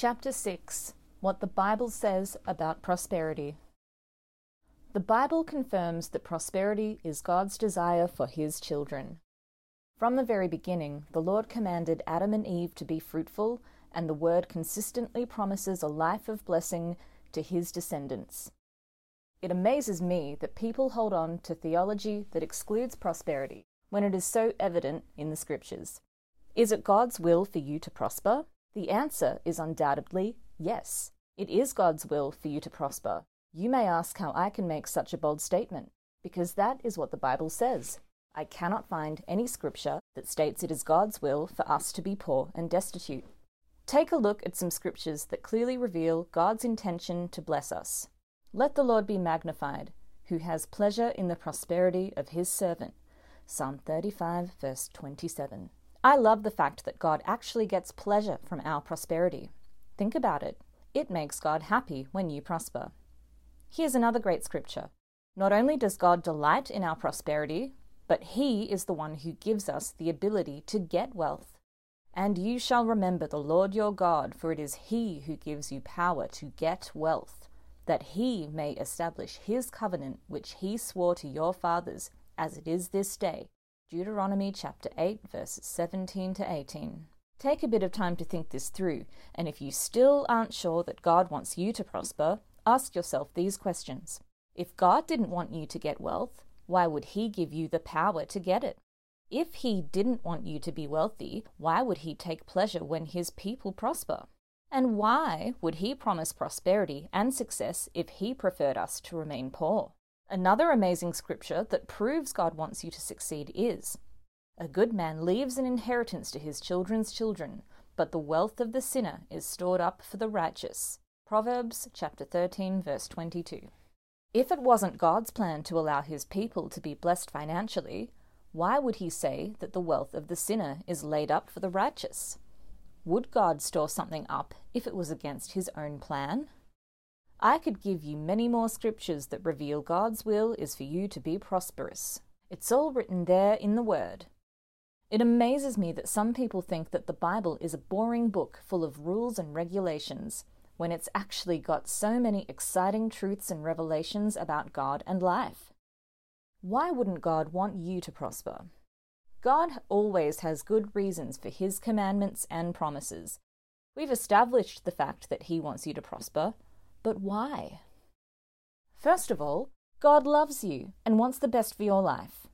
Chapter 6 What the Bible Says About Prosperity. The Bible confirms that prosperity is God's desire for His children. From the very beginning, the Lord commanded Adam and Eve to be fruitful, and the Word consistently promises a life of blessing to His descendants. It amazes me that people hold on to theology that excludes prosperity when it is so evident in the Scriptures. Is it God's will for you to prosper? The answer is undoubtedly yes. It is God's will for you to prosper. You may ask how I can make such a bold statement, because that is what the Bible says. I cannot find any scripture that states it is God's will for us to be poor and destitute. Take a look at some scriptures that clearly reveal God's intention to bless us. Let the Lord be magnified, who has pleasure in the prosperity of his servant. Psalm 35, verse 27. I love the fact that God actually gets pleasure from our prosperity. Think about it. It makes God happy when you prosper. Here's another great scripture. Not only does God delight in our prosperity, but He is the one who gives us the ability to get wealth. And you shall remember the Lord your God, for it is He who gives you power to get wealth, that He may establish His covenant which He swore to your fathers, as it is this day. Deuteronomy chapter 8, verses 17 to 18. Take a bit of time to think this through, and if you still aren't sure that God wants you to prosper, ask yourself these questions. If God didn't want you to get wealth, why would He give you the power to get it? If He didn't want you to be wealthy, why would He take pleasure when His people prosper? And why would He promise prosperity and success if He preferred us to remain poor? Another amazing scripture that proves God wants you to succeed is A good man leaves an inheritance to his children's children, but the wealth of the sinner is stored up for the righteous. Proverbs chapter 13 verse 22. If it wasn't God's plan to allow his people to be blessed financially, why would he say that the wealth of the sinner is laid up for the righteous? Would God store something up if it was against his own plan? I could give you many more scriptures that reveal God's will is for you to be prosperous. It's all written there in the Word. It amazes me that some people think that the Bible is a boring book full of rules and regulations, when it's actually got so many exciting truths and revelations about God and life. Why wouldn't God want you to prosper? God always has good reasons for His commandments and promises. We've established the fact that He wants you to prosper, but why? First of all, God loves you and wants the best for your life.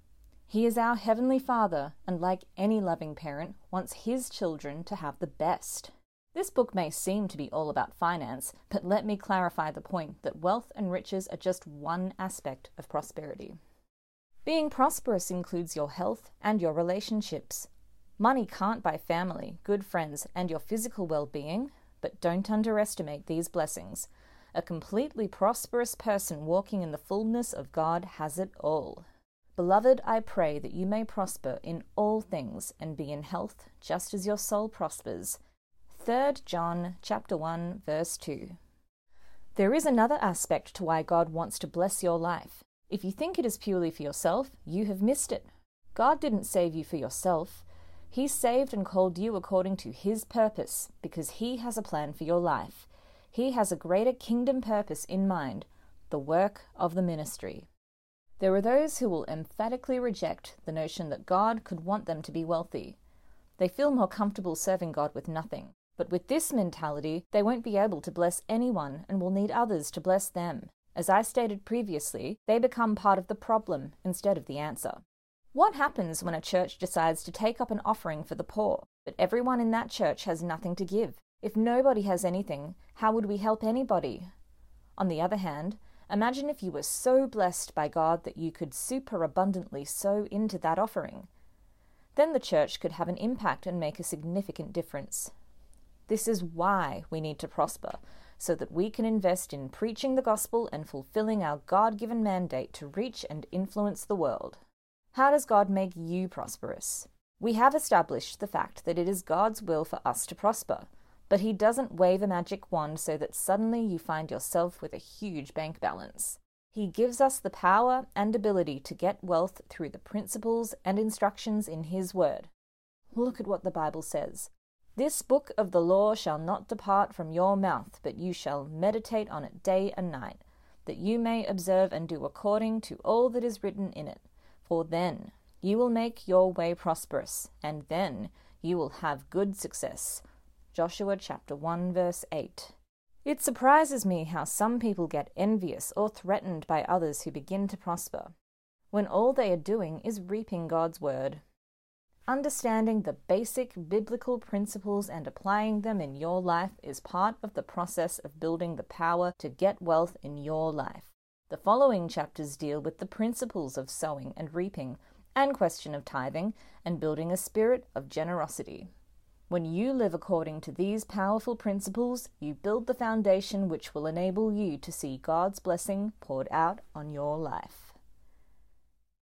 He is our Heavenly Father, and like any loving parent, wants His children to have the best. This book may seem to be all about finance, but let me clarify the point that wealth and riches are just one aspect of prosperity. Being prosperous includes your health and your relationships. Money can't buy family, good friends, and your physical well being, but don't underestimate these blessings. A completely prosperous person walking in the fullness of God has it all. Beloved, I pray that you may prosper in all things and be in health, just as your soul prospers. 3 John chapter 1 verse 2. There is another aspect to why God wants to bless your life. If you think it is purely for yourself, you have missed it. God didn't save you for yourself. He saved and called you according to His purpose because He has a plan for your life. He has a greater kingdom purpose in mind the work of the ministry. There are those who will emphatically reject the notion that God could want them to be wealthy. They feel more comfortable serving God with nothing. But with this mentality, they won't be able to bless anyone and will need others to bless them. As I stated previously, they become part of the problem instead of the answer. What happens when a church decides to take up an offering for the poor, but everyone in that church has nothing to give? If nobody has anything, how would we help anybody? On the other hand, imagine if you were so blessed by God that you could superabundantly sow into that offering. Then the church could have an impact and make a significant difference. This is why we need to prosper, so that we can invest in preaching the gospel and fulfilling our God given mandate to reach and influence the world. How does God make you prosperous? We have established the fact that it is God's will for us to prosper. But he doesn't wave a magic wand so that suddenly you find yourself with a huge bank balance. He gives us the power and ability to get wealth through the principles and instructions in His Word. Look at what the Bible says. This book of the law shall not depart from your mouth, but you shall meditate on it day and night, that you may observe and do according to all that is written in it. For then you will make your way prosperous, and then you will have good success. Joshua chapter 1 verse 8. It surprises me how some people get envious or threatened by others who begin to prosper, when all they are doing is reaping God's word. Understanding the basic biblical principles and applying them in your life is part of the process of building the power to get wealth in your life. The following chapters deal with the principles of sowing and reaping, and question of tithing, and building a spirit of generosity. When you live according to these powerful principles, you build the foundation which will enable you to see God's blessing poured out on your life.